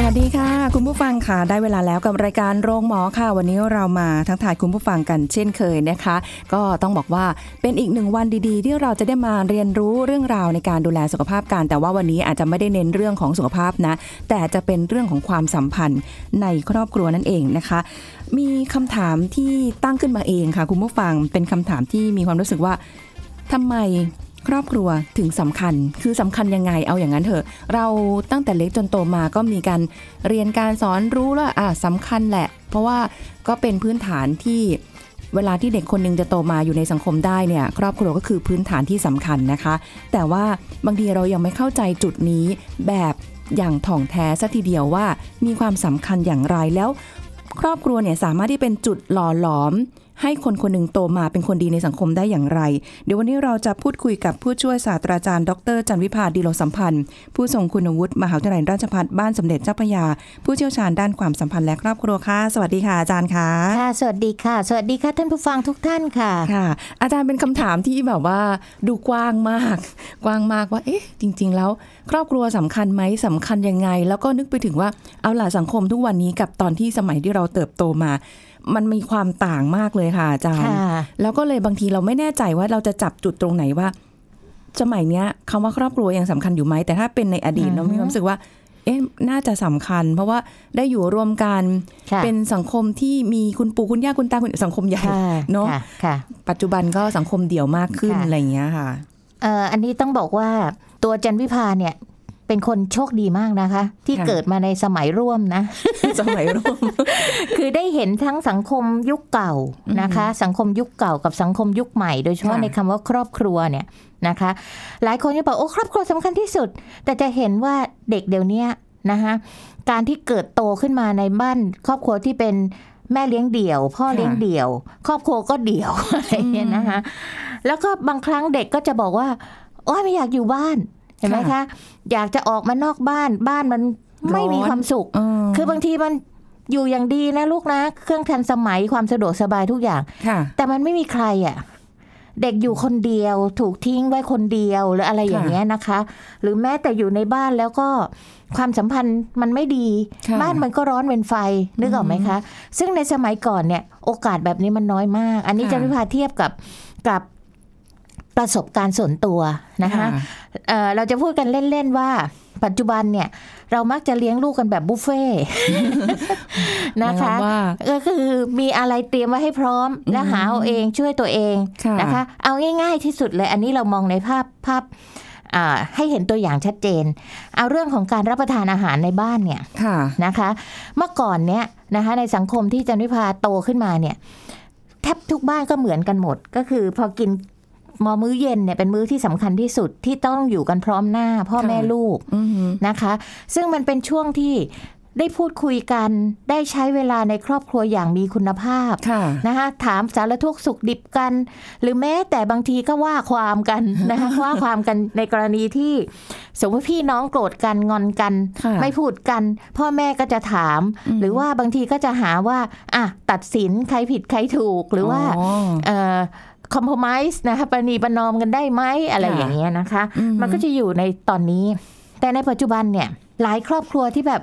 สวัสดีค่ะ คุณผู้ฟังค่ะ ได้เวลาแล้วกับรายการโรงหมอค่ะ วันนี้เรามาทักทายคุณผู้ฟังกันเช่นเคยนะคะ ก็ต้องบอกว่าเป็นอีกหนึ่งวันดีๆ ที่เราจะได้มาเรียนรู้เรื่องราวในการดูแลสุขภาพกัน แต่ว่าวันนี้อาจจะไม่ได้เน้นเรื่องของสุขภาพนะ แต่จะเป็นเรื่องของความสัมพันธ์ในครอบครัวนั่นเองนะคะ มีคำถามที่ตั้งขึ้นมาเองค่ะ คุณผู้ฟังเป็นคำถามที่มีความรู้สึกว่าทำไม ครอบครัวถึงสำคัญคือสำคัญยังไงเอาอย่างนั้นเถอะ เราตั้งแต่เล็กจนโตมาก็มีการเรียนการสอนรู้แล้วอะสำคัญแหละ เพราะว่าก็เป็นพื้นฐานที่เวลาที่เด็กคนหนึงจะโตมาอยู่ในสังคมได้เนี่ย ครอบครัวก็คือพื้นฐานที่สำคัญนะคะ แต่ว่าบางทีเรายังไม่เข้าใจจุดนี้แบบอย่างถ่องแท้สัทีเดียวว่ามีความสำคัญอย่างไรแล้ว ครอบครัวเนี่ยสามารถที่เป็นจุดหล่อหลอม ให้คนคนหนึ่งโตมาเป็นคนดีในสังคมได้อย่างไร เดี๋ยววันนี้เราจะพูดคุยกับผู้ช่วยศาสตราจารย์ ดรจันวิพาดีโลสัมพันธ์ ผู้ทรงคุณวุฒิมหาวิทยาลัยราชภัฏบ้านสมเด็จเจ้าพระยา ผู้เชี่ยวชาญด้านความสัมพันธ์และครอบครัวค่ะสวัสดีค่ะอาจารย์ค่ะค่ะสวัสดีค่ะ สวัสดีค่ะท่านผู้ฟังทุกท่านค่ะค่ะ อาจารย์เป็นคำถามที่แบบว่าดูกว้างมาก กว้างมากว่าเอ๊ะจริง ๆ แล้ว ครอบครัวสำคัญไหมสำคัญยังไง แล้วก็นึกไปถึงว่าเอาล่ะสังคมทุกวันนี้กับตอนที่สมัยที่เราเติบโตมา มันมีความต่างมากเลยค่ะอาจารย์ค่ะแล้วก็เลยบางทีเราไม่แน่ใจว่าเราจะจับจุดตรงไหนว่า สมัยเนี้ยคำว่าครอบครัวยังสำคัญอยู่ไหม แต่ถ้าเป็นในอดีตอือฮึเรามีความรู้สึกว่า เอ๊ะน่าจะสำคัญ เพราะว่าได้อยู่รวมกันค่ะเป็นสังคมที่มีคุณปู่คุณย่าคุณตาคุณสังคมใหญ่ค่ะเนอะค่ค่ะปัจจุบันก็สังคมเดี่ยวมากขึ้นค่ะอะไรอย่างเงี้ยค่ะเอ่ออันนี้ต้องบอกว่าตัวจันวิพาเนี่ย เป็นคนโชคดีมากนะคะ ที่ค่ะเกิดมาในสมัยร่วมนะ สมัยร่วม คือได้เห็นทั้งสังคมยุคเก่านะคะ สังคมยุคเก่ากับสังคมยุคใหม่ โดยเฉพาะค่ะในคำว่าครอบครัวเนี่ยนะคะ หลายคนจะบอกโอ้ครอบครัวสำคัญที่สุด แต่จะเห็นว่าเด็กเดี๋ยวนี้นะคะการที่เกิดโตขึ้นมาในบ้านครอบครัวที่เป็นแม่เลี้ยงเดี่ยว พ่อเลี้ยงเดี่ยว ครอบครัวก็เดี่ยวอะไรอย่างเงี้ยนะคะแล้วก็บางครั้งเด็กก็จะบอกว่าโอ้ยไม่อยากอยู่บ้าน เห็นไหมคะ อยากจะออกมานอกบ้านบ้านมันไม่มีร้อนความสุขเออคือบางทีมันอยู่อย่างดีนะลูกนะ เครื่องทันสมัยความสะดวกสบายทุกอย่างค่ะแต่มันไม่มีใครอะ เด็กอยู่คนเดียว ถูกทิ้งไว้คนเดียวหรืออะไรอย่างเงี้ยนะคะ หรือแม้แต่อยู่ในบ้านแล้วก็ความสัมพันธ์มันไม่ดีค่ะบ้านมันก็ร้อนเป็นไฟนึกออกไหมคะ ซึ่งในสมัยก่อนเนี่ย โอกาสแบบนี้มันน้อยมาก อันนี้ค่ะจะพิพาเทียบกับกับ ประสบการณ์ส่วนตัวนะคะเอ่อเราจะพูดกันเล่น ๆ ว่าปัจจุบันเนี่ย เรามักจะเลี้ยงลูกกันแบบบุฟเฟ่ต์นะคะหมายความว่าก็คือมีอะไรเตรียมไว้ให้พร้อม แล้วหาเอาเองช่วยตัวเองค่ะนะคะ เอาง่าย ๆที่สุดเลย อันนี้เรามองในภาพภาพอ่าให้เห็นตัวอย่างชัดเจน เอาเรื่องของการรับประทานอาหารในบ้านเนี่ยค่ะนะคะ เมื่อก่อนเนี้ยนะคะในสังคมที่จันวิพาโตขึ้นมาเนี่ยแทบทุกบ้านก็เหมือนกันหมด ก็คือพอกิน มอมื้อเย็นเนี่ยเป็นมื้อที่สำคัญที่สุดที่ต้องอยู่กันพร้อมหน้า พ่อค่ะแม่ลูกอือหือนะคะ ซึ่งมันเป็นช่วงที่ได้พูดคุยกันได้ใช้เวลาในครอบครัวอย่างมีคุณภาพค่ะนะคะถามสารทุกข์สุขดิบกัน หรือแม้แต่บางทีก็ว่าความกันนะคะว่าความกันในกรณีที่สมมติพี่น้องโกรธกันงอนกันค่ะไม่พูดกัน พ่อแม่ก็จะถามอืมหรือว่าบางทีก็จะหาว่าอะตัดสินใครผิดใครถูกหรือว่าอ๋อเอ่อ คอมเพลมไ s ์นะคะประนีประนอมกันได้ไหมอะไรค่ะอย่างเงี้ยนะคะอืมมันก็จะอยู่ในตอนนี้ แต่ในปัจจุบันเนี่ยหลายครอบครัวที่แบบ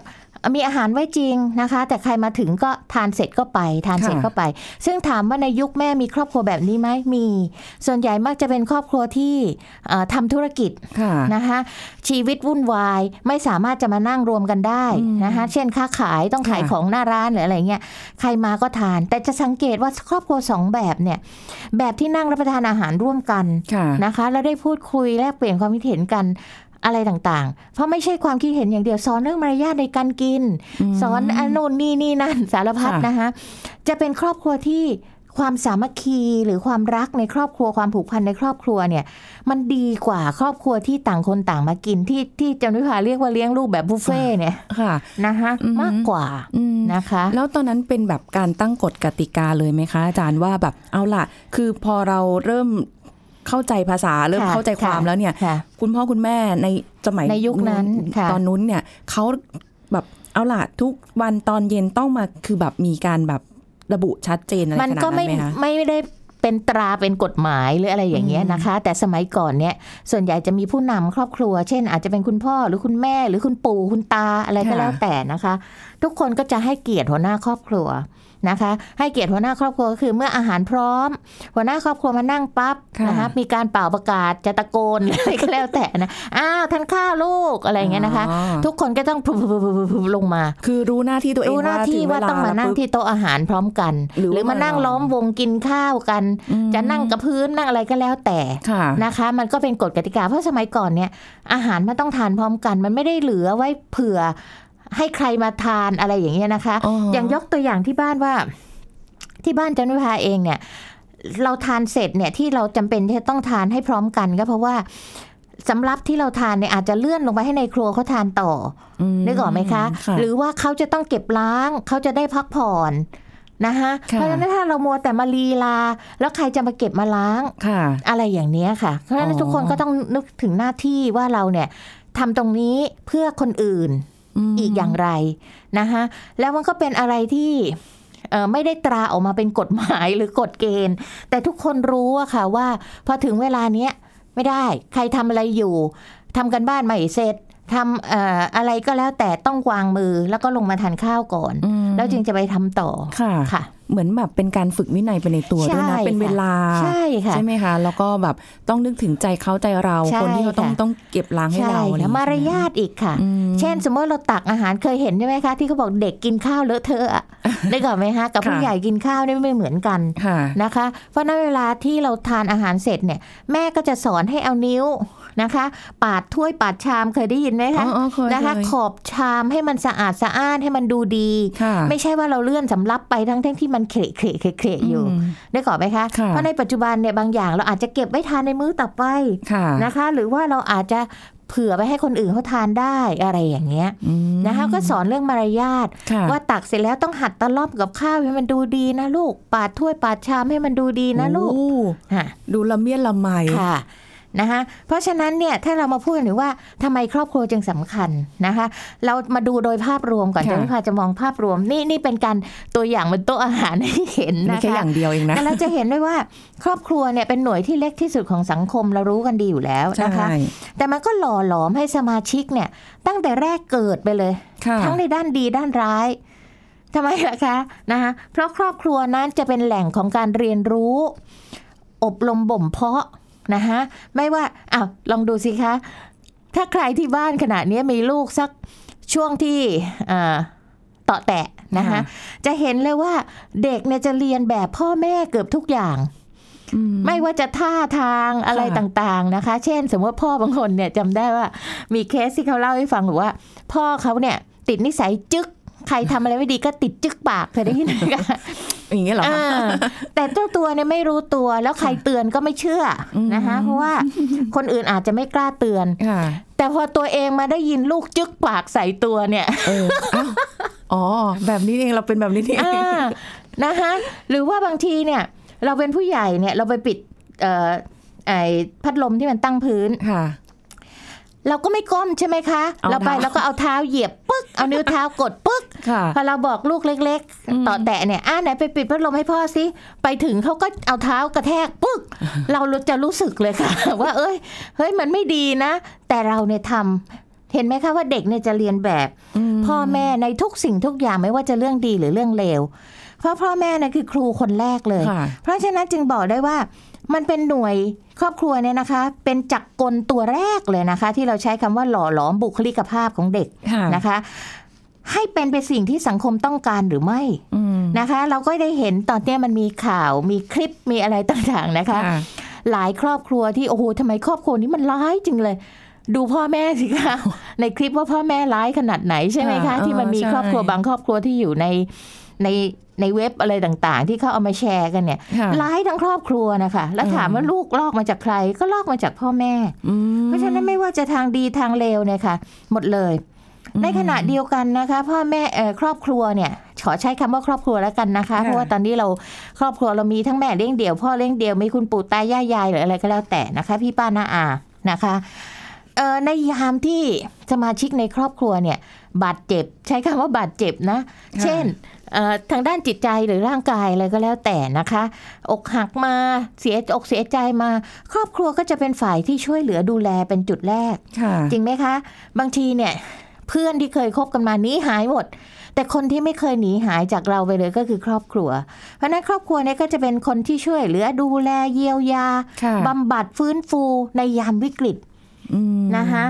มีอาหารไว้จริงนะคะ แต่ใครมาถึงก็ทานเสร็จก็ไป ทานเสร็จค่ะก็ไป ซึ่งถามว่าในยุคแม่มีครอบครัวแบบนี้ไหมมี ส่วนใหญ่มักจะเป็นครอบครัวที่เอ่อทำธุรกิจค่ะนะคะ ชีวิตวุ่นวายไม่สามารถจะมานั่งรวมกันได้อืมนะคะ เช่นค้าขายต้องขายค่ะของหน้าร้านหรืออะไรเงี้ยใครมาก็ทาน แต่จะสังเกตว่าครอบครัวสองแบบเนี่ยแบบที่นั่งรับประทานอาหารร่วมกันค่ะนะคะ แล้วได้พูดคุยแลกเปลี่ยนความคิดเห็นกัน อะไรต่างๆ เพราะไม่ใช่ความคิดเห็นอย่างเดียวสอนเรื่องมารยาทในการกินมสอนอันโน่นนี่นี่นั่นสารพัดค่ะนะคะจะเป็นครอบครัวที่ความสามัคคีหรือความรักในครอบครัวความผูกพันในครอบครัวเนี่ย มันดีกว่าครอบครัวที่ต่างคนต่างมากินที่ที่จันวิภาเรียกว่าเลี้ยงลูกแบบบุฟเฟ่ต์เนี่ยค่ะนะคะอือหือมากกว่าอืมนะคะ แล้วตอนนั้นเป็นแบบการตั้งกฎกติกาเลยไหมคะ อาจารย์ว่าแบบเอาล่ะ คือพอเราเริ่ม เข้าใจภาษาเริ่มค่ะเข้าใจความค่ะแล้วเนี่ยค่ะคุณพ่อคุณแม่ในสมัยในยุคนั้นค่ะตอนนู้นเนี่ยเขาแบบเอาล่ะทุกวันตอนเย็นต้องมาคือแบบมีการแบบระบุชัดเจนอะไรมันขนาดก็นั้ไม่นไหมคะไม่ได้เป็นตราเป็นกฎหมายหรืออะไรอย่างเงี้ยนะคะ แต่สมัยก่อนเนี่ยส่วนใหญ่จะมีผู้นำครอบครัว เช่น อาจจะเป็นคุณพ่อหรือคุณแม่ หรือคุณปู่คุณตาอะไรก็ค่ะแล้วแต่นะคะ ทุกคนก็จะให้เกียรติหัวหน้าครอบครัว นะคะ ให้เกียรติหัวหน้าครอบครัวก็คือเมื่ออาหารพร้อม หัวหน้าครอบครัวมานั่งปั๊บค่ะนะคะมีการเป่าประกาศจะตะโกนอะไรก็แล้วแต่นะอ้าวทานข้าวลูกอะไรอย่างเงี้ยนะคะอ๋อทุกคนก็ต้องพุบๆๆๆลงมา คือรู้หน้าที่ตัวเองรู้หน้าที่ถึว่าต้องมานั่งเวลที่โต๊ะอาหารพร้อมกัน หรือหรือมาว่านั่งล้อมวงกินข้าวกันอืมจะนั่งกับพื้นนั่งอะไรก็แล้วแต่ค่ะนะคะ มันก็เป็นกฎกติกาเพราะสมัยก่อนเนี่ยอาหารมันต้องทานพร้อมกัน มันไม่ได้เหลือไว้เผื่อ ให้ใครมาทานอะไรอย่างเงี้ยนะคะอ๋อออย่างยกตัวอย่างที่บ้านว่า ที่บ้านจันวิภาเองเนี่ย เราทานเสร็จเนี่ยที่เราจำเป็นที่จะต้องทานให้พร้อมกันก็เพราะว่าสำรับที่เราทานเนี่ยอาจจะเลื่อนลงไปให้ในครัวเขาทานต่อมนึกออกไหมคะะหรือว่าเขาจะต้องเก็บล้างเขาจะได้พักผ่อนนะคะค่ะเพราะฉะนั้นถ้าเรามัวแต่มาลีลา แล้วใครจะมาเก็บมาล้างค่ะอะไรอย่างเนี้ยค่ะ เพราะฉะนั้อ๋นอทุกคนก็ต้องนึกถึงหน้าที่ว่าเราเนี่ยทำตรงนี้เพื่อคนอื่นม อีกอย่างไรนะคะแล้วมันก็เป็นอะไรที่เอ่อไม่ได้ตราออกมาเป็นกฎหมายหรือกฎเกณฑ์ แต่ทุกคนรู้อะค่ะว่า พอถึงเวลาเนี้ยไม่ได้ใครทำอะไรอยู่ทำกันบ้านไม่เสร็จทำเอ่ออะไรก็แล้วแต่ต้องวางมือแล้วก็ลงมาทานข้าวก่อนอืมแล้วจึงจะไปทำต่อค่ะค่ะ เหมือนแบบเป็นการฝึกวินัยไปในตัวด้วยนะใช่เป็นเวลาใช่ค่ะใช่ไหมคะ แล้วก็แบบต้องนึกถึงใจเขาใจเราใช่คนที่เขาต้องค่ะต้องเก็บล้างให้ใช่เราอะไรอย่ค่ะงมารเงี้ยาทอีกค่ะอืมเช่น สมมติเราตักอาหารเคยเห็นใช่ไหมคะ ที่เขาบอกเด็กกินข้าวเลอะเทอะอะได้ก่อนไหมคะกับผู้ค่ะใหญ่กินข้าวนี่ไม่เหมือนกันค่ะนะคะ เพราะนั้นเวลาที่เราทานอาหารเสร็จเนี่ย แม่ก็จะสอนให้เอานิ้ว นะคะ ปาดถ้วยปาดชามเคยได้ยินไหมอ๋คะออ๋อเคยนะคะเคยขอบชามให้มันสะอาดสะอ้านให้มันดูดีค่ะไม่ใช่ว่าเราเลื่อนสำรับไปทั้งที่มันเขะเขะเขะเขะอยู่มได้ก่อนไหมคะค่ะเพราะในปัจจุบันเนี่ยบางอย่างเราอาจจะเก็บไว้ทานในมื้อต่อไปค่ะนะคะ หรือว่าเราอาจจะเผื่อไปให้คนอื่นเขาทานได้อะไรอย่างเงี้ยอืมนะคะก็สอนเรื่องมารยาทค่ะว่าตักเสร็จแล้วต้องหัดตะล่อมกับข้าวให้มันดูดีนะลูกปาดถ้วยปาดชามให้มันดูดีนะลูกโอ้ค่ะดูละเมียดละไมค่ะ นะคะเพราะฉะนั้นเนี่ยถ้าเรามาพูดถึงว่าทำไมครอบครัวจึงสำคัญนะคะ เรามาดูโดยภาพรวมก่อนค่ะจะไม่พาจะมองภาพรวมนี่นี่เป็นการตัวอย่างบนโต๊ะอาหารให้เห็นนี่นะแค่อคะย่างเดียวเองนะแต่เราจะเห็นได้ว่าครอบครัวเนี่ยเป็นหน่วยที่เล็กที่สุดของสังคมเรารู้กันดีอยู่แล้วใช่นะคะ แต่มันก็หล่อหลอมให้สมาชิกเนี่ยตั้งแต่แรกเกิดไปเลยค่ะทั้งในด้านดีด้านร้ายทำไมล่ะคะนะคะเพราะครอบครัวนั้นจะเป็นแหล่งของการเรียนรู้ อบรมบ่มเพาะ นะคะไม่ว่าอ้าวลองดูสิคะ ถ้าใครที่บ้านขณะนี้มีลูกสักช่วงที่เอ่อเต่อแตะนะคะค่ะจะเห็นเลยว่าเด็กเนี่ยจะเรียนแบบพ่อแม่เกือบทุกอย่างอืมไม่ว่าจะท่าทางอะไรค่ะต่างๆนะคะ เช่น สมมติว่าพ่อบางคนเนี่ยจำได้ว่า มีเคสที่เขาเล่าให้ฟังบอกว่า พ่อเขาเนี่ย ติดนิสัยจึกใครทำอะไรไม่ดีก็ติดจึกปากเคยได้ยินไหมคะ อย่างเงี้ยเหรอคะอ่าแต่เจ้าตัวเนี่ยไม่รู้ตัวแล้วใครเตือนก็ไม่เชื่ออมนะคะเพราะว่าคนอื่นอาจจะไม่กล้าเตือนค่ะแต่พอตัวเองมาได้ยินลูกจึกปากใส่ตัวเนี่ยเอออ้าวอ๋อ แบบนี้เองเราเป็นแบบนี้นี่เองอ่านะคะหรือว่าบางทีเนี่ย เราเป็นผู้ใหญ่เนี่ยเราไปปิดเอ่อไอ้พัดลมที่มันตั้งพื้นค่ะ เราก็ไม่ก้มใช่ไหมคะเอาเราไปเท้าแล้วก็เอาเท้าเหยียบปึ๊กเอานิ้วเท้ากดปึ๊กค่ะพอเราบอกลูกเล็กอืมๆต่อแตะเนี่ยอ่าไหนไปปิดพัดลมให้พ่อสิไปถึงเขาก็เอาเท้ากระแทกปึ๊กเราจะรู้สึกเลยค่ะ ว่า เอ้ยเฮ้ยมันไม่ดีนะ แต่เราเนี่ยทำเห็นไหมคะว่าเด็กเนี่ยจะเรียนแบบมพ่อแม่ในทุกสิ่งทุกอย่างไม่ว่าจะเรื่องดีหรือเรื่องเลวเพราะพ่อแม่เนี่ยคือครูคนแรกเลยค่ะเพราะฉะนั้นจึงบอกได้ว่า มันเป็นหน่วยครอบครัวเนี่ยนะคะ เป็นจักรกลตัวแรกเลยนะคะ ที่เราใช้คำว่าหล่อหลอมบุคลิกภาพของเด็กค่ะนะคะ ให้เป็นเป็นสิ่งที่สังคมต้องการหรือไม่อืมนะคะ เราก็ได้เห็นตอนเนี้ยมันมีข่าวมีคลิปมีอะไรต่างๆนะคะค่ะหลายครอบครัวที่โอ้โหทำไมครอบครัวนี้มันร้ายจริงเลยดูพ่อแม่สิคะในคลิปว่าพ่อแม่ร้ายขนาดไหนใช่ไหมคะค่ะที่มันมีเออใช่ครอบครัวบางครอบครัวที่อยู่ใน ในในเว็บอะไรต่างๆ ที่เขาเอามาแชร์กันเนี่ยค่ะร้ายทั้งครอบครัวนะคะแล้วถามว่าลูกลอกมาจากใครก็ลอกมาจากพ่อแม่อืมเพราะฉะนั้นไม่ว่าจะทางดีทางเลวเนี่ยค่ะหมดเลย ในขณะเดียวกันนะคะ พ่อแม่เอ่อครอบครัวเนี่ยขอใช้คำว่าครอบครัวแล้วกันนะคะค่ะเพราะว่าตอนนี้เราครอบครัวเรามีทั้งแม่เลี้ยงเดี่ยวพ่อเลี้ยงเดี่ยวมีคุณปู่ตายายยายหรืออะไรก็แล้วแต่นะคะ พี่ป้าน้าอานะคะเอ่อในยามที่สมาชิกในครอบครัวเนี่ยบาดเจ็บ ใช้คำว่าบาดเจ็บนะค่ะเช่นเอ่อ ทางด้านจิตใจหรือร่างกายอะไรก็แล้วแต่นะคะ อกหักมาเสียอกเสียใจมา ครอบครัวก็จะเป็นฝ่ายที่ช่วยเหลือดูแลเป็นจุดแรกค่ะจริงไหมคะ บางทีเนี่ยเพื่อนที่เคยคบกันมาหนีหายหมด แต่คนที่ไม่เคยหนีหายจากเราไปเลยก็คือครอบครัว เพราะฉะนั้นครอบครัวเนี่ยก็จะเป็นคนที่ช่วยเหลือดูแลเยียวยาค่ะบำบัดฟื้นฟูในยามวิกฤตอืมนะคะ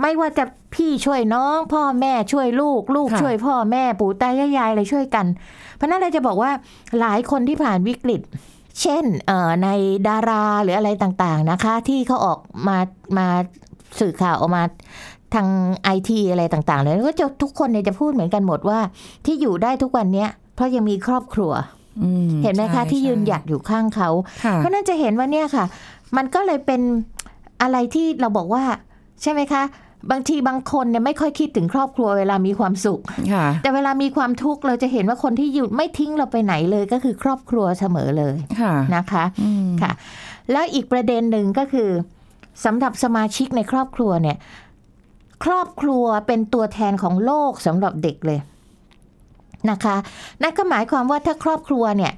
ไม่ว่าจะพี่ช่วยน้อง พ่อแม่ช่วยลูก ลูกค่ะช่วยพ่อแม่ปู่ตายายายอะไรช่วยกัน เพราะฉะนั้นเราจะบอกว่าหลายคนที่ผ่านวิกฤต เช่นเอ่อในดาราหรืออะไรต่างๆนะคะ ที่เขาออกมามาสื่อข่าวออกมาทางไอทีอะไรต่างๆเลยก็จะทุกคนเนี่ยจะพูดเหมือนกันหมดว่า ที่อยู่ได้ทุกวันเนี้ย เพราะยังมีครอบครัวอืเห็นไหมคะใช่ที่ยืนใช่หยัดอยู่ข้างเขาค่ะเพราะนั่นจะเห็นว่าเนี่ยค่ะ มันก็เลยเป็นอะไรที่เราบอกว่า ใช่ไหมคะ บางทีบางคนเนี่ยไม่ค่อยคิดถึงครอบครัวเวลามีความสุขค่ะแต่เวลามีความทุกข์เราจะเห็นว่าคนที่อยู่ไม่ทิ้งเราไปไหนเลยก็คือครอบครัวเสมอเลยค่ะนะคะอืมค่ะ แล้วอีกประเด็นหนึ่งก็คือสำหรับสมาชิกในครอบครัวเนี่ย ครอบครัวเป็นตัวแทนของโลกสำหรับเด็กเลยนะคะ นั่นก็หมายความว่าถ้าครอบครัวเนี่ย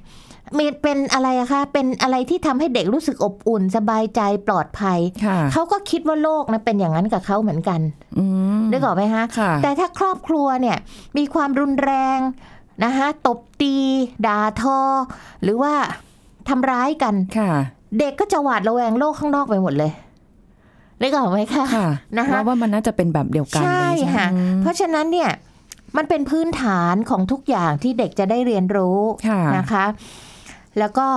มีเป็นอะไรอะคะเป็นอะไรที่ทำให้เด็กรู้สึกอบอุ่น สบายใจปลอดภัยค่ะเขาก็คิดว่าโลกนะเป็นอย่างนั้นกับเขาเหมือนกันอืมนึกออกไหมฮะค่ะแต่ถ้าครอบครัวเนี่ยมีความรุนแรงนะคะตบตีด่าทอ หรือว่าทำร้ายกันค่ะ เด็กก็จะหวาดระแวงโลกข้างนอกไปหมดเลยนึกออกไหมคะค่ะนะคะว่าว่ามันน่าจะเป็นแบบเดียวกันใช่เลยใช่ไหมค่ะอืมเพราะฉะนั้นเนี่ยมันเป็นพื้นฐานของทุกอย่างที่เด็กจะได้เรียนรู้ค่ะนะคะ แล้วก็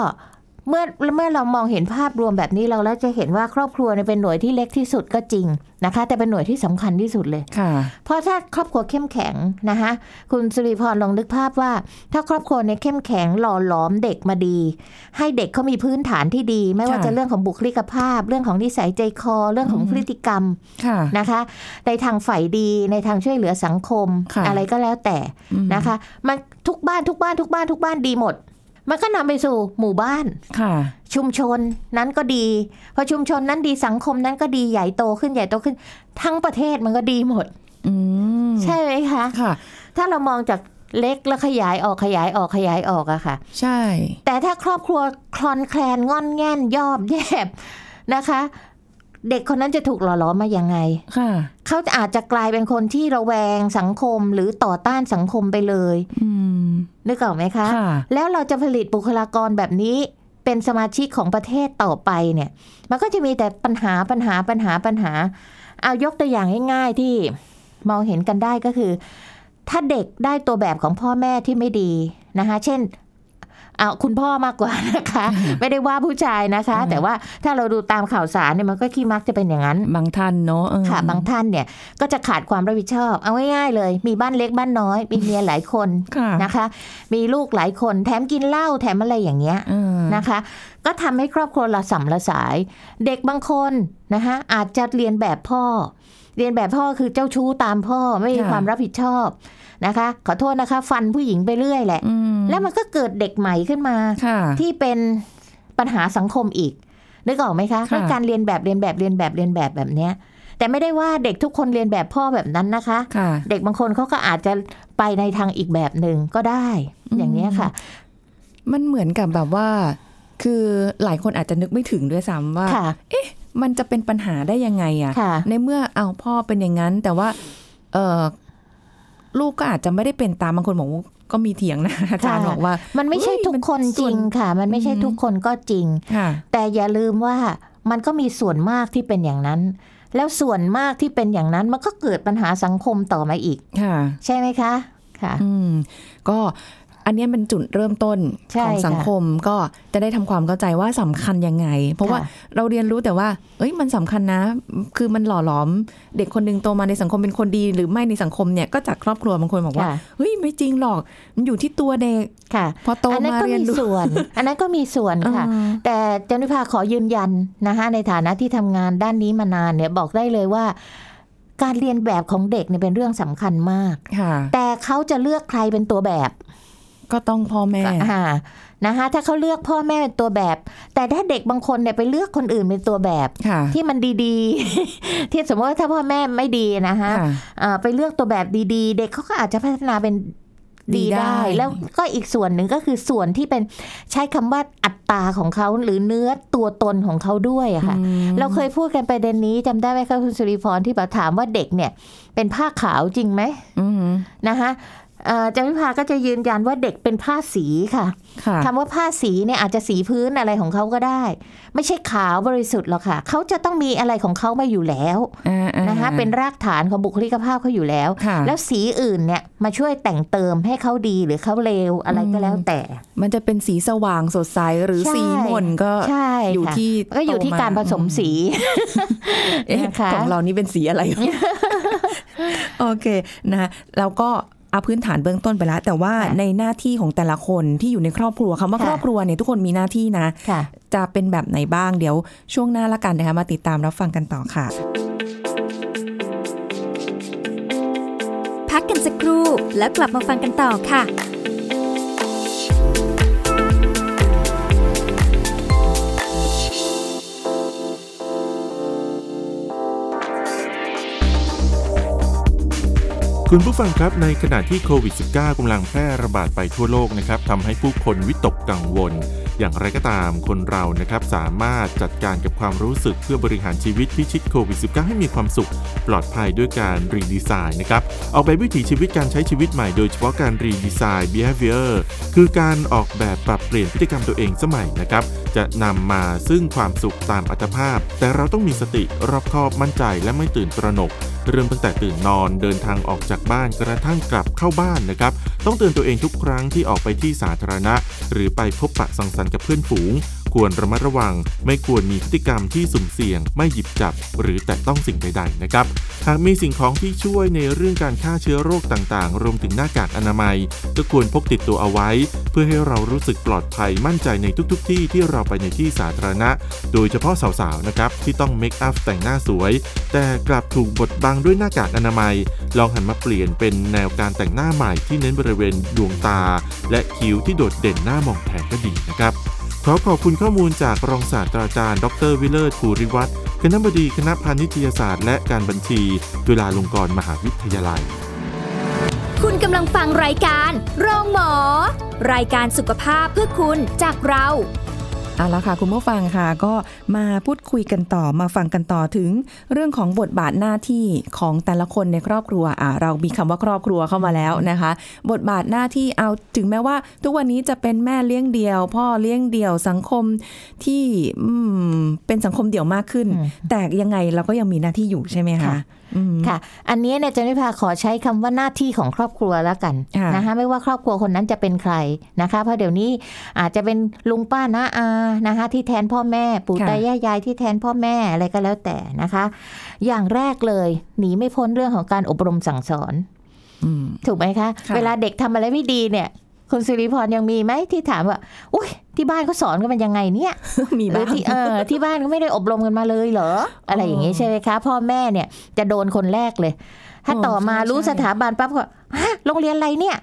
เมื่อเมื่อเรามองเห็นภาพรวมแบบนี้เราแล้วจะเห็นว่าครอบครัวเนี่ยเป็นหน่วยที่เล็กที่สุดก็จริงนะคะ แต่เป็นหน่วยที่สำคัญที่สุดเลยค่ะ เพราะถ้าครอบครัวเข้มแข็งนะคะคุณสุริพรลองนึกภาพว่า ถ้าครอบครัวเนี่ยเข้มแข็งหล่อหลอมเด็กมาดี ให้เด็กเขามีพื้นฐานที่ดี ไม่ว่าค่ะจะเรื่องของบุคลิกภาพ เรื่องของนิสัยใจคอ เรื่องของพฤติกรรมค่ะนะคะ ในทางฝ่ายดีในทางช่วยเหลือสังคมค่ะอะไรก็แล้วแต่อืมนะคะมันทุกบ้านทุกบ้านทุกบ้านทุกบ้านดีหมด มันก็นำไปสู่หมู่บ้านค่ะ ชุมชนนั้นก็ดีพอชุมชนนั้นดีสังคมนั้นก็ดีใหญ่โตขึ้นใหญ่โตขึ้น ทั้งประเทศมันก็ดีหมดอืมใช่ไหมคะค่ะ ถ้าเรามองจากเล็กแล้วขยายออกขยายออกขยายออกอะค่ะ ใช่ แต่ถ้าครอบครัวคลอนแคลนงอนแง่นยอบแยบนะคะ เด็กคนนั้นจะถูกหล่อหลอมมายังไง ค่ะ เขาอาจจะกลายเป็นคนที่ระแวงสังคมหรือต่อต้านสังคมไปเลยอืมนึกออกไหมคะค่ะแล้วเราจะผลิตบุคลากรแบบนี้ เป็นสมาชิกของประเทศต่อไปเนี่ย มันก็จะมีแต่ปัญหาปัญหาปัญหาปัญหา เอายกตัวอย่างง่ายๆที่มองเห็นกันได้ก็คือ ถ้าเด็กได้ตัวแบบของพ่อแม่ที่ไม่ดีนะคะ เช่น เอาคุณพ่อมากกว่านะคะ ไม่ได้ว่าผู้ชายนะคะอืมแต่ว่าถ้าเราดูตามข่าวสารเนี่ยมันก็ขี้มักจะเป็นอย่างนั้น บางท่านเนาะเออค่ะบางท่านเนี่ยก็จะขาดความรับผิดชอบ เอาง่ายๆเลย มีบ้านเล็กบ้านน้อย มีเมียหลายคนค่ะนะคะ มีลูกหลายคนแถมกินเหล้าแถมอะไรอย่างเงี้ยเออนะคะ ก็ทำให้ครอบครัวละสัมละสาย เด็กบางคนนะคะอาจจะเรียนแบบพ่อ เรียนแบบพ่อคือเจ้าชู้ตามพ่อไม่มีความรับผิดชอบ นะคะ ขอโทษนะคะ ฟันผู้หญิงไปเรื่อยแหละอืมแล้วมันก็เกิดเด็กใหม่ขึ้นมาค่ะที่เป็นปัญหาสังคมอีกนึกออกไหมคะค่ะว่าการเรียนแบบเรียนแบบเรียนแบบเรียนแบบแบบเนี้ยแต่ไม่ได้ว่าเด็กทุกคนเรียนแบบพ่อแบบนั้นนะคะค่ะเด็กบางคนเขาก็อาจจะไปในทางอีกแบบหนึ่งก็ได้อืมอย่างเนี้ยค่ะ มันเหมือนกับแบบว่า คือหลายคนอาจจะนึกไม่ถึงด้วยซ้ำว่าค่ะมันจะเป็นปัญหาได้ยังไงอะค่ะในเมื่อเอาพ่อเป็นอย่างนั้น แต่ว่า เออ ลูกก็อาจจะไม่ได้เป็นตามบางคนบอกว่าก็มีเถียงนะอาจารย์ค่ะบอกว่า มันไม่ใช่เฮ้ยทุกคนมันส่จวนริงค่ะ มันไม่ใช่อืมทุกคนก็จริงค่ะแต่อย่าลืมว่ามันก็มีส่วนมากที่เป็นอย่างนั้น แล้วส่วนมากที่เป็นอย่างนั้นมันก็เกิดปัญหาสังคมต่อมาอีกค่ะใช่ไหมคะค่ะอืมก็ อันเนี้ยเป็นจุดเริ่มต้นใช่ของสังค่ะคมก็จะได้ทำความเข้าใจว่าสำคัญยังไง เพราะว่าค่ะเราเรียนรู้แต่ว่า เอ้ยมันสำคัญนะ คือมันหล่อหลอม เด็กคนหนึงโตมาในสังคมเป็นคนดี หรือไม่ในสังคมเนี่ยก็จากครอบครัวบางคนบอกว่าค่ะเฮ้ยไม่จริงหรอกมันอยู่ที่ตัวเด็กค่ะ พอโตอันนั้นมาก็เรียนมีรู้ส่วน อันนั้นก็มีส่วนค่ะอืมแต่เจานิพาขอยืนยันนะคะในฐานะที่ทำงานด้านนี้มานานเนี่ยบอกได้เลยว่าการเรียนแบบของเด็กเนี่ยเป็นเรื่องสำคัญมากค่ะแต่เขาจะเลือกใครเป็นตัวแบบ ก็ต้องพ่อแม่อ่านะคะถ้าเขาเลือกพ่อแม่เป็นตัวแบบ แต่ถ้าเด็กบางคนเนี่ยไปเลือกคนอื่นเป็นตัวแบบค่ะที่มันดีๆ ที่สมมติว่าถ้าพ่อแม่ไม่ดีนะคะค่ะอ่าไปเลือกตัวแบบดีๆ เด็กเขาก็อาจจะพัฒนาเป็นดีดีได้ได้ แล้วก็อีกส่วนหนึ่งก็คือส่วนที่เป็นใช้คำว่าอัตราของเขาหรือเนื้อตัวตนของเขาด้วยอะค่ะอืมเราเคยพูดกันประเด็นนี้จำได้ไหมคะคุณสุริพรที่แบบถามว่าเด็กเนี่ย เป็นผ้าขาวจริงไหมอืมนะคะเอ่อจามิพาก็จะยืนยันว่าเด็กเป็นผ้าสีค่ะค่ะคำว่าผ้าสีเนี่ยอาจจะสีพื้นอะไรของเขาก็ได้ ไม่ใช่ขาวบริสุทธิ์หรอกค่ะ เขาจะต้องมีอะไรของเขามาอยู่แล้วอ่าอ่านะคะเป็นรากฐานของบุคลิกภาพเขาอยู่แล้วค่ะแล้วสีอื่นเนี่ยมาช่วยแต่งเติมให้เขาดีหรือเขาเลวอะไรก็แล้วแต่ มันจะเป็นสีสว่างสดใสหรือใช่สีหม่นก็ใช่อยู่ค่ะที่ก็อยู่ที่โตการผสมสีเอ๊ะนะคะของเรานี่เป็นสีอะไรโอเคนะแล้วก็ เอาพื้นฐานเบื้องต้นไปแล้ว แต่ว่าค่ะในหน้าที่ของแต่ละคนที่อยู่ในครอบครัวคำว่าค่ะครอบครัวเนี่ยทุกคนมีหน้าที่นะค่ะจะเป็นแบบไหนบ้างเดี๋ยวช่วงหน้าละกันนะคะมาติดตามรับฟังกันต่อค่ะ พักกันสักครู่แล้วกลับมาฟังกันต่อค่ะ คุณผู้ฟังครับในขณะที่โควิด -19 กำลังแพร่ระบาดไปทั่วโลกนะครับทำให้ผู้คนวิตกกังวล อย่างไรก็ตามคนเรานะครับสามารถจัดการกับความรู้สึกเพื่อบริหารชีวิตพิชิตโควิด -19 ให้มีความสุข ปลอดภัยด้วยการรีดีไซน์นะครับออกแบบวิถีชีวิตการใช้ชีวิตใหม่โดยเฉพาะการรีดีไซน์ behavior คือการออกแบบปรับเปลี่ยนพฤติกรรมตัวเองสมัยนะครับ จะนำมาซึ่งความสุขตามอัตภาพ แต่เราต้องมีสติรอบคอบมั่นใจและไม่ตื่นตระหนก เริ่มตั้งแต่ตื่นนอนเดินทางออกจากบ้านกระทั่งกลับเข้าบ้านนะครับ ต้องเตือนตัวเองทุกครั้งที่ออกไปที่สาธารณะ หรือไปพบปะสังสรรค์กับเพื่อนฝูง ควรระมัดระวัง ไม่ควรมีพฤติกรรมที่สุ่มเสี่ยง ไม่หยิบจับ หรือแตะต้องสิ่งใดๆนะครับ หากมีสิ่งของที่ช่วยในเรื่องการฆ่าเชื้อโรคต่างๆ รวมถึงหน้ากากอนามัย ก็ควรพกติดตัวเอาไว้ เพื่อให้เรารู้สึกปลอดภัยมั่นใจในทุกๆ ที่ที่เราไปในที่สาธารณะ โดยเฉพาะสาวๆนะครับที่ต้องเมคอัพแต่งหน้าสวย แต่กลับถูกบดบังด้วยหน้ากากอนามัย ลองหันมาเปลี่ยนเป็นแนวการแต่งหน้าใหม่ที่เน้นบริเวณดวงตา และคิ้วที่โดดเด่นหน้ามองแทนก็ดีนะครับ ขอขอบคุณข้อมูลจากรองศาสตราจารย์ ดรวิเลอร์ภูริวัตรคณบดีคณะพาณิชยศาสตร์และการบัญชี จุฬาลงกรณ์มหาวิทยาลัย คุณกำลังฟังรายการ โรงหมอ รายการสุขภาพเพื่อคุณจากเรา เอาละค่ะ คุณผู้ฟังค่ะก็มาพูดคุยกันต่อมาฟังกันต่อถึงเรื่องของบทบาทหน้าที่ของแต่ละคนในครอบครัวอ่าเรามีคำว่าครอบครัวเข้ามาแล้วนะคะ บทบาทหน้าที่เอาถึงแม้ว่า ทุกวันนี้จะเป็นแม่เลี้ยงเดี่ยว พ่อเลี้ยงเดี่ยวสังคมที่อืมเป็นสังคมเดี่ยวมากขึ้นอืมแต่ยังไงเราก็ยังมีหน้าที่อยู่ใช่ไหมคะ ค่ะอืมค่ะ อันนี้เนี่ยจันวิภาขอใช้คำว่าหน้าที่ของครอบครัวแล้วกันค่ะนะคะไม่ว่าครอบครัวคนนั้นจะเป็นใครนะคะเพราะเดี๋ยวนี้อาจจะเป็นลุงป้าน้าอานะคะ ที่แทนพ่อแม่ ปู่ค่ะตายายยายที่แทนพ่อแม่อะไรก็แล้วแต่นะคะ อย่างแรกเลยหนีไม่พ้นเรื่องของการอบรมสั่งสอนอืมถูกไหมคะค่ะเวลาเด็กทำอะไรไม่ดีเนี่ย คุณสิริพรยังมีไหมที่ถามว่าอุ้ยที่บ้านเขาสอนกันมันยังไงเนี่ยมีหรืบ้าองที่เออที่บ้านก็ไม่ได้อบรมกันมาเลยเหรอ อะไรอย่างงี้ใช่ไหมคะ พ่อแม่เนี่ยจะโดนคนแรกเลย ถ้าอ๋อต่อมาใช่รู้ใช่สถาบันปั๊บก็ฮะโรงเรียนอะไรเนี่ย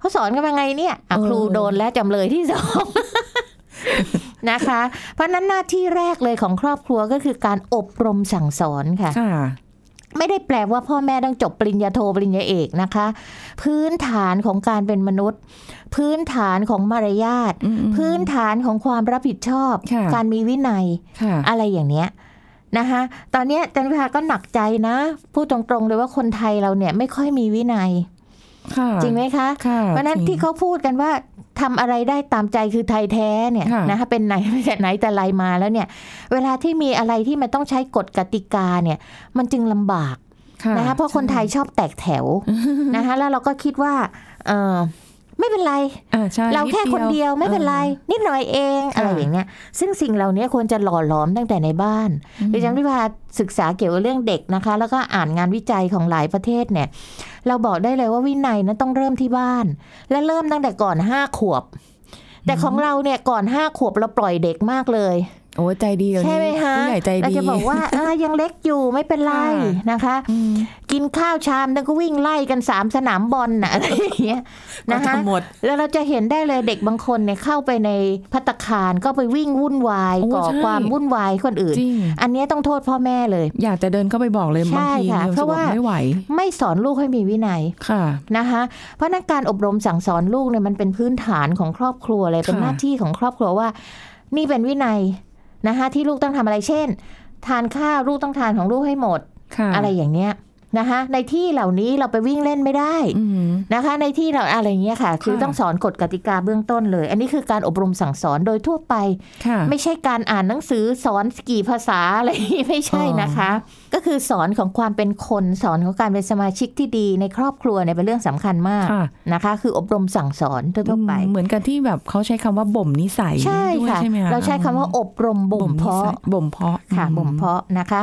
เขาสอนกันยังไงเนี่ยอะเออครูโดนแล้วจำเลยที่สองนะคะ เพราะฉะนั้นหน้าที่แรกเลยของครอบครัวก็คือการอบรมสั่งสอนค่ะค่ะ ไม่ได้แปลว่าพ่อแม่ต้องจบปริญญาโทปริญญาเอกนะคะ พื้นฐานของการเป็นมนุษย์ พื้นฐานของมารยาทอืมๆพื้นฐานของความรับผิดชอบค่ะการมีวินัยค่ะอะไรอย่างเนี้ยนะคะตอนเนี้ยจันพิพาก็หนักใจนะ พูดตรงๆเลยว่าคนไทยเราเนี่ยไม่ค่อยมีวินัยค่ะจริงไหมคะค่ะเพราะฉะนั้นจงที่เขาพูดกันว่า ทำอะไรได้ตามใจคือไทยแท้เนี่ยค่ะนะคะเป็นไหนไม่แต่ไหนแต่ไรมาแล้วเนี่ย เวลาที่มีอะไรที่มันต้องใช้กฎกติกาเนี่ย มันจึงลำบากค่ะนะคะเพราะคนไทยชอบแตกแถวนะคะแล้วเราก็คิดว่าเออ ไม่เป็นไรอ่าใช่เราแค่คนเดียวไม่เป็นไร นิดหน่อยเองค่ะอะไรอย่างเงี้ย ซึ่งสิ่งเหล่านี้ควรจะหล่อหลอมตั้งแต่ในบ้านดิฉันที่พาศึกษาเกี่ยวกับเรื่องเด็กนะคะ แล้วก็อ่านงานวิจัยของหลายประเทศเนี่ย เราบอกได้เลยว่าวินัยนั้นต้องเริ่มที่บ้าน และเริ่มตั้งแต่ก่อนห้าขวบ แต่ของเราเนี่ยก่อนห้าขวบเราปล่อยเด็กมากเลย โอ้ใจดีเดี๋ยวใช่นี้ไหมคะผู้ใหญ่ใจเราดีจะบอกว่าอ่ายังเล็กอยู่ไม่เป็นไรค่ะนะคะอืมกินข้าวชามนึงก็วิ่งไล่กันสามสนามบอลน่ะอะไรอย่างเงี้ยก็นะคะทำหมดแล้วเราจะเห็นได้เลยเด็กบางคนเนี่ยเข้าไปในพัตตาคารก็ไปวิ่งวุ่นวายโอ้ก่อใช่ความวุ่นวายให้คนอื่นจริงอันเนี้ยต้องโทษพ่อแม่เลย อยากจะเดินเข้าไปบอกเลยใช่บางทีค่ะเนี่ยเพราะว่าไม่ไหว ไม่สอนลูกให้มีวินัยค่ะนะคะ เพราะนักการอบรมสั่งสอนลูกเนี่ยมันเป็นพื้นฐานของครอบครัวเลยเป็นค่ะหน้าที่ของครอบครัวว่า นี่เป็นวินัย นะคะที่ลูกต้องทำอะไรเช่น ทานข้าวลูกต้องทานของลูกให้หมดค่ะอะไรอย่างเงี้ย นะคะในที่เหล่านี้เราไปวิ่งเล่นไม่ได้อืมนะคะ ในที่เราอะไรเงี้ยค่ะ คือค่ะต้องสอนกฎกติกาเบื้องต้นเลย อันนี้คือการอบรมสั่งสอนโดยทั่วไปค่ะไม่ใช่การอ่านหนังสือสอนกี่ภาษาอะไรไม่ใช่นะคะ ก็คือสอนของความเป็นคนสอนของการเป็นสมาชิกที่ดีในครอบครัวเนี่ยเป็นเรื่องสำคัญมากค่ะนะคะ คืออบรมสั่งสอนทั่วๆไปอืมเหมือนกันที่แบบเขาใช้คำว่าบ่มนิสัยใช่ด้วยค่ะใช่ไหมคะเราใช้คำว่าอบรมบ่มเพาะนิสัยบ่มเพาะค่ะอืบ่มเพาะนะคะ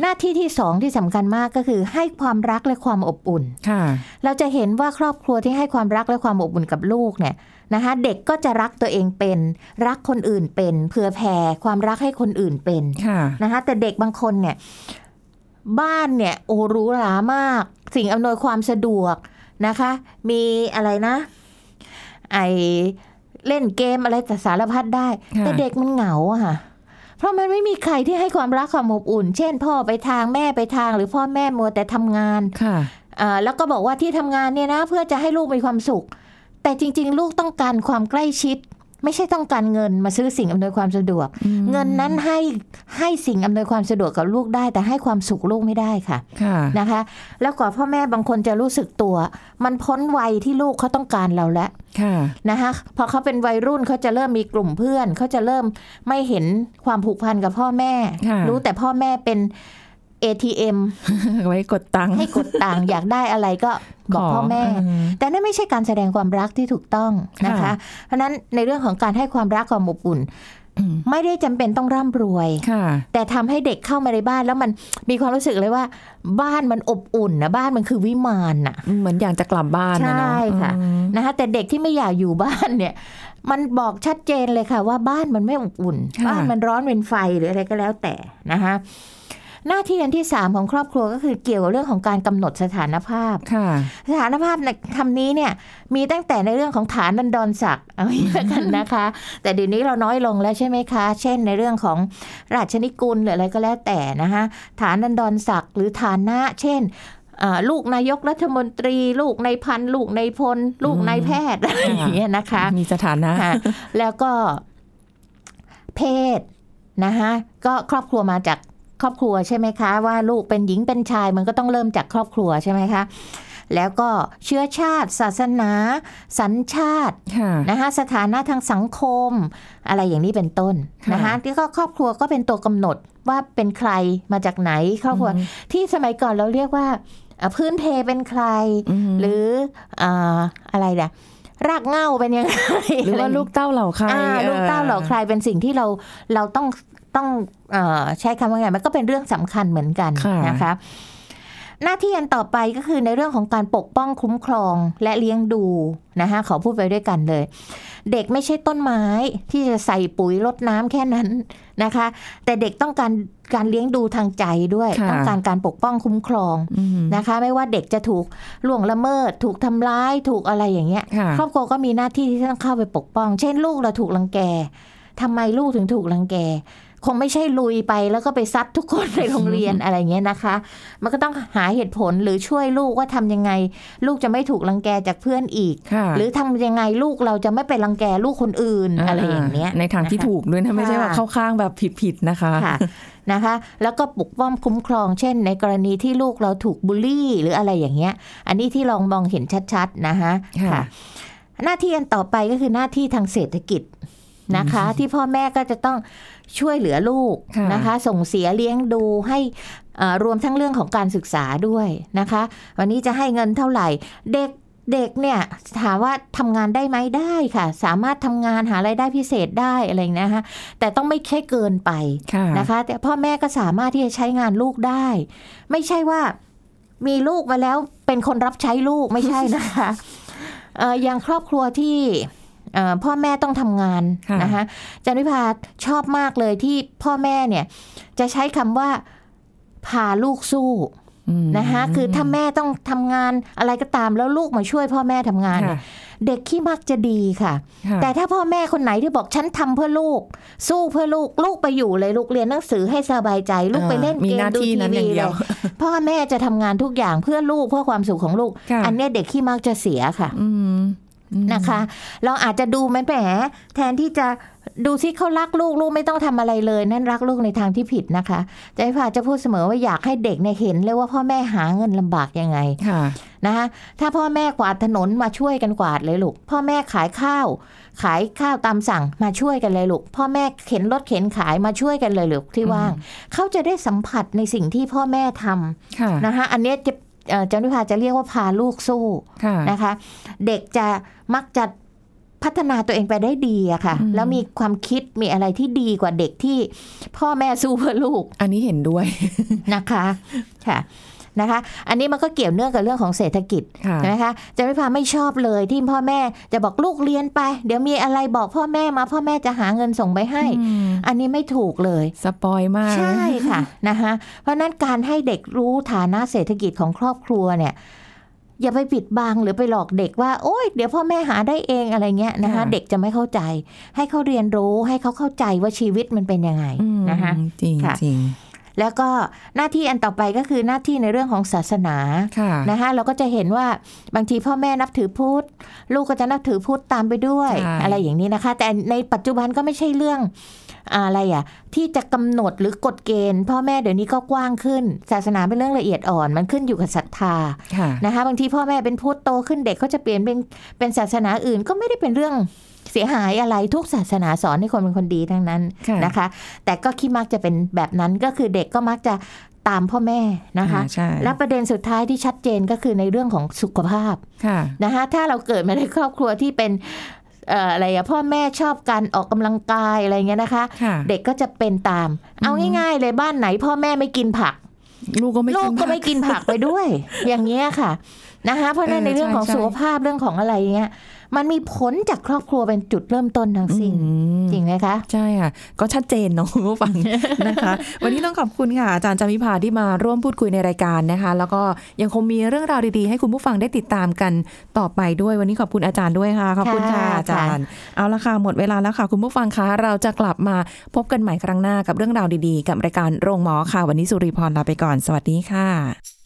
หน้าที่ที่สองที่สำคัญมากก็คือ ให้ความรักและความอบอุ่นค่ะ เราจะเห็นว่าครอบครัวที่ให้ความรักและความอบอุ่นกับลูกเนี่ยนะคะเด็กก็จะรักตัวเองเป็น รักคนอื่นเป็นเผื่อแผ่ความรักให้คนอื่นเป็นค่ะนะคะแต่เด็กบางคนเนี่ยบ้านเนี่ยโอ้หรูหรามาก สิ่งอำนวยความสะดวกนะคะ มีอะไรนะ ไอเล่นเกมอะไรแต่สารพัดได้ค่ะแต่เด็กมันเหงาอะค่ะ เพราะมันไม่มีใครที่ให้ความรักความอบอุ่น เช่น พ่อไปทางแม่ไปทาง หรือพ่อแม่มัวแต่ทำงานค่ะอ่าแล้วก็บอกว่าที่ทำงานเนี่ยนะ เพื่อจะให้ลูกมีความสุข แต่จริง ๆ ลูกต้องการความใกล้ชิด ไม่ใช่ต้องการเงินมาซื้อสิ่งอำนวยความสะดวก เงินนั้นให้ให้สิ่งอำนวยความสะดวกกับลูกได้ แต่ให้ความสุขลูกไม่ได้ค่ะค่ะนะคะ แล้วกว่าพ่อแม่บางคนจะรู้สึกตัว มันพ้นวัยที่ลูกเขาต้องการเราแล้วค่ะนะคะพอเขาเป็นวัยรุ่นเขาจะเริ่มมีกลุ่มเพื่อนเขาจะเริ่มไม่เห็นความผูกพันกับพ่อแม่ค่ะรู้แต่พ่อแม่เป็น ATM ไว้กดตังค์ให้กดตังค์อยากได้อะไรก็บอกพ่อแม่เแต่นั่นไม่ใช่การแสดงความรักที่ถูกต้องนะคะค่ะเพราะฉะนั้นในเรื่องของการให้ความรักความอบอุ่นอืมไม่ได้จำเป็นต้องร่ำรวยค่ะแต่ทำให้เด็กเข้ามาในบ้านแล้วมันมีความรู้สึกเลยว่า บ้านมันอบอุ่นนะบ้านมันคือวิมานน่ะ เหมือนอยากจะกลับบ้านนะเนาะใช่ค่ะอืมนะคะแต่เด็กที่ไม่อยากอยู่บ้านเนี่ย มันบอกชัดเจนเลยค่ะว่าบ้านมันไม่อบอุ่นค่ะบ้านมันร้อนเป็นไฟหรืออะไรก็แล้วแต่นะคะ หน้าที่อันที่สามของครอบครัวก็คือเกี่ยวกับเรื่องของการกำหนดสถานภาพค่ะสถานภาพในคำนี้เนี่ยมีตั้งแต่ในเรื่องของฐานดันดอนศักดิ์เอาอย่างนี้กันนะคะ แต่เดี๋ยวนี้เราน้อยลงแล้วใช่ไหมคะ เช่นในเรื่องของราชนิกุลหรืออะไรก็แล้วแต่นะคะฐานดันดอนศักดิ์หรือฐานะ เช่นอ่าลูกนายกรัฐมนตรี ลูกในายพันลูกในายพล ลูกนายแพทย์อะไรอย่างเงี้ยนะคะ มีสถานะค่ะแล้วก็เพศนะคะก็ครอบครัวมาจาก ครอบครัวใช่ไหมคะ ว่าลูกเป็นหญิงเป็นชายมันก็ต้องเริ่มจากครอบครัวใช่ไหมคะแล้วก็เชื้อชาติ ศาสนา สัญชาติค่ะนะคะสถานะทางสังคม อะไรอย่างนี้เป็นต้นนะคะค่ะที่ก็ครอบครัวก็เป็นตัวกำหนดว่าเป็นใครมาจากไหนครอบครัวอืมที่สมัยก่อนเราเรียกว่าเอ่อพื้นเพเป็นใครมหรืออ่าอะไรเนี่ยรากเหง้าเป็นยังไงหรือว่าลูกเต้าเหล่าใครอ่าลูกเต้าเหล่าใครเป็นสิ่งที่เราเราต้อง ต้องเออใช้คำว่าไงมันก็เป็นเรื่องสำคัญเหมือนกันค่ะนะคะหน้าที่อันต่อไปก็คือในเรื่องของการปกป้องคุ้มครองและเลี้ยงดูนะคะขอพูดไปด้วยกันเลย เด็กไม่ใช่ต้นไม้ที่จะใส่ปุ๋ยรดน้ำแค่นั้นนะคะ แต่เด็กต้องการการเลี้ยงดูทางใจด้วยค่ะต้องการการปกป้องคุ้มครองอืมนะคะ ไม่ว่าเด็กจะถูกล่วงละเมิด ถูกทำร้ายถูกอะไรอย่างเงี้ยค่ะครอบครัวก็มีหน้าที่ที่ต้องเข้าไปปกป้อง เช่นลูกเราถูกรังแกทำไมลูกถึงถูกรังแก คงไม่ใช่ลุยไปแล้วก็ไปซัดทุกคนในโรงเรียนอะไรเงี้ยนะคะ มันก็ต้องหาเหตุผลหรือช่วยลูกว่าทำยังไง ลูกจะไม่ถูกรังแกจากเพื่อนอีกค่ะหรือทำยังไงลูกเราจะไม่ไปรังแกลูกคนอื่นอะไรอย่างเงี้ยในทางที่นะคะถูกด้วยนะไม่ใช่ว่าค่ะเข้าข้างแบบผิดๆนะคะค่ะนะคะ แล้วก็ปกป้องคุ้มครอง เช่น ในกรณีที่ลูกเราถูกบูลลี่ หรืออะไรอย่างเงี้ย อันนี้ที่ลองมองเห็นชัดๆนะคะค่ะ หน้าที่อันต่อไปก็คือหน้าที่ทางเศรษฐกิจนะคะ ที่พ่อแม่ก็จะต้อง ช่วยเหลือลูกค่ะนะคะ ส่งเสียเลี้ยงดูให้เอ่อรวมทั้งเรื่องของการศึกษาด้วยนะคะ วันนี้จะให้เงินเท่าไหร่เด็กเด็กเนี่ยถามว่าทำงานได้ไหมได้ค่ะ สามารถทำงานหาไรายได้พิเศษได้อะไรอย่างเงี้ยนะคะแต่ต้องไม่ใช่เกินไปค่ะนะคะ แต่พ่อแม่ก็สามารถที่จะใช้งานลูกได้ ไม่ใช่ว่ามีลูกมาแล้วเป็นคนรับใช้ลูกไม่ใช่นะคะเอ่ออย่างครอบครัวที่เอ่อ พ่อแม่ต้องทำงานค่ะนะคะจันวิพาชอบมากเลยที่พ่อแม่เนี่ย จะใช้คำว่าพาลูกสู้อืมนะคะคือถ้าแม่ต้องทำงานอะไรก็ตามแล้วลูกมาช่วยพ่อแม่ทำงานเนี่ยค่ะเด็กขี้มักจะดีค่ะค่ะ แต่ถ้าพ่อแม่คนไหนที่บอกฉันทำเพื่อลูก สู้เพื่อลูกลูกไปอยู่เลยลูกเรียนหนังสือให้สบายใจ ลูกไปเล่นมีเกหมน้าดูที่ทีนั้นอวีย่างเดีเลยวยพ่อแม่จะทำงานทุกอย่างเพื่อลูกเพื่อความสุขของลูกค่ะอันเนี้ยเด็กขี้มักจะเสียค่ะ อืมอืม นะคะ เราอาจจะดูมันแหมแทนที่จะดูซิเขารักลูกลูกไม่ต้องทำอะไรเลย นั่นรักลูกในทางที่ผิดนะคะใจพาจะพูดเสมอว่าอยากให้เด็กเนี่ยเห็นเลยว่าพ่อแม่หาเงินลำบากยังไงค่ะนะคะถ้าพ่อแม่กวาดถนนมาช่วยกันกวาดเลยลูกพ่อแม่ขายข้าว ขายข้าวตามสั่งมาช่วยกันเลยลูกพ่อแม่เข็นรถเข็นขายมาช่วยกันเลยลูกที่ว่างเขาจะได้สัมผัสในสิ่งที่พ่อแม่ทำค่ะนะคะอันเนี้ยจะเอ่อ จันวิภาจะเรียกว่าพาลูกสู้ค่ะนะคะ เด็กจะมักจะพัฒนาตัวเองไปได้ดีอะค่ะอืมแล้วมีความคิดมีอะไรที่ดีกว่าเด็กที่พ่อแม่สู้เพื่อลูก อันนี้เห็นด้วยนะคะค่ะ นะคะ อันนี้มันก็เกี่ยวเนื่องกับเรื่องของเศรษฐกิจค่ะนะคะจะไม่พาไม่ชอบเลยที่พ่อแม่จะบอกลูกเรียนไป เดี๋ยวมีอะไรบอกพ่อแม่มา พ่อแม่จะหาเงินส่งไปให้อืมอันนี้ไม่ถูกเลยสปอยมากใช่ค่ะนะคะเพราะฉะนั้นการให้เด็กรู้ฐานะเศรษฐกิจของครอบครัวเนี่ยอย่าไปปิดบังหรือไปหลอกเด็กว่า โอ๊ยเดี๋ยวพ่อแม่หาได้เองอะไรเงี้ยนะคะค่ะเด็กจะไม่เข้าใจ ให้เขาเรียนรู้ให้เขาเข้าใจว่าชีวิตมันเป็นยังไงอืมนะคะจริงค่ะจริง แล้วก็หน้าที่อันต่อไปก็คือหน้าที่ในเรื่องของศาสนาค่ะนะคะเราก็จะเห็นว่าบางทีพ่อแม่นับถือพุทธลูกก็จะนับถือพุทธตามไปด้วยใช่อะไรอย่างนี้นะคะ แต่ในปัจจุบันก็ไม่ใช่เรื่องอะไรอะที่จะกำหนดหรือกฎเกณฑ์ พ่อแม่เดี๋ยวนี้ก็กว้างขึ้น ศาสนาเป็นเรื่องละเอียดอ่อน มันขึ้นอยู่กับศรัทธาค่ะนะคะบางทีพ่อแม่เป็นพุทธโตขึ้นเด็กเขาจะเปลี่ยนเป็นเป็นศาสนาอื่นก็ไม่ได้เป็นเรื่อง เสียหายอะไรทุกศาสนาสอนให้คนเป็นคนดีทั้งนั้นค่ะนะคะ แต่ก็คิดมักจะเป็นแบบนั้นก็คือเด็กก็มักจะตามพ่อแม่นะคะอ่าใช่และประเด็นสุดท้ายที่ชัดเจนก็คือในเรื่องของสุขภาพค่ะนะคะถ้าเราเกิดมาในครอบครัวที่เป็นเอ่ออะไรอะพ่อแม่ชอบการออกกำลังกายอะไรเงี้ยนะคะค่ะเด็กก็จะเป็นตาม เอาง่าย ๆ เลยบ้านไหน พ่อแม่ไม่กินผัก ลูกก็ไม่ลูกิกนก็ไม่กินผักไปด้วย อย่างเงี้ยค่ะนะคะเพราะฉะนั้นเออในเรื่องของใช่สุขภาพเรื่องของอะไรเงี้ย มันมีผลจากครอบครัวเป็นจุดเริ่มต้นทั้งสิ้นอืมจริงไหมคะ ใช่ค่ะ ก็ชัดเจนเนาะคุณผู้ฟังนะคะ วันนี้ต้องขอบคุณค่ะ อาจารย์จามิพาที่มาร่วมพูดคุยในรายการนะคะ แล้วก็ยังคงมีเรื่องราวดีๆ ให้คุณผู้ฟังได้ติดตามกันต่อไปด้วย วันนี้ขอบคุณอาจารย์ด้วยค่ะ ขอบคุณค่ะค่ะอาจารย์ เอาละค่ะหมดเวลาแล้วค่ะ คุณผู้ฟังคะเราจะกลับมาพบกันใหม่ครั้งหน้ากับเรื่องราวดีๆ กับรายการโรงหมอค่ะ วันนี้สุริพรลาไปก่อน สวัสดีค่ะ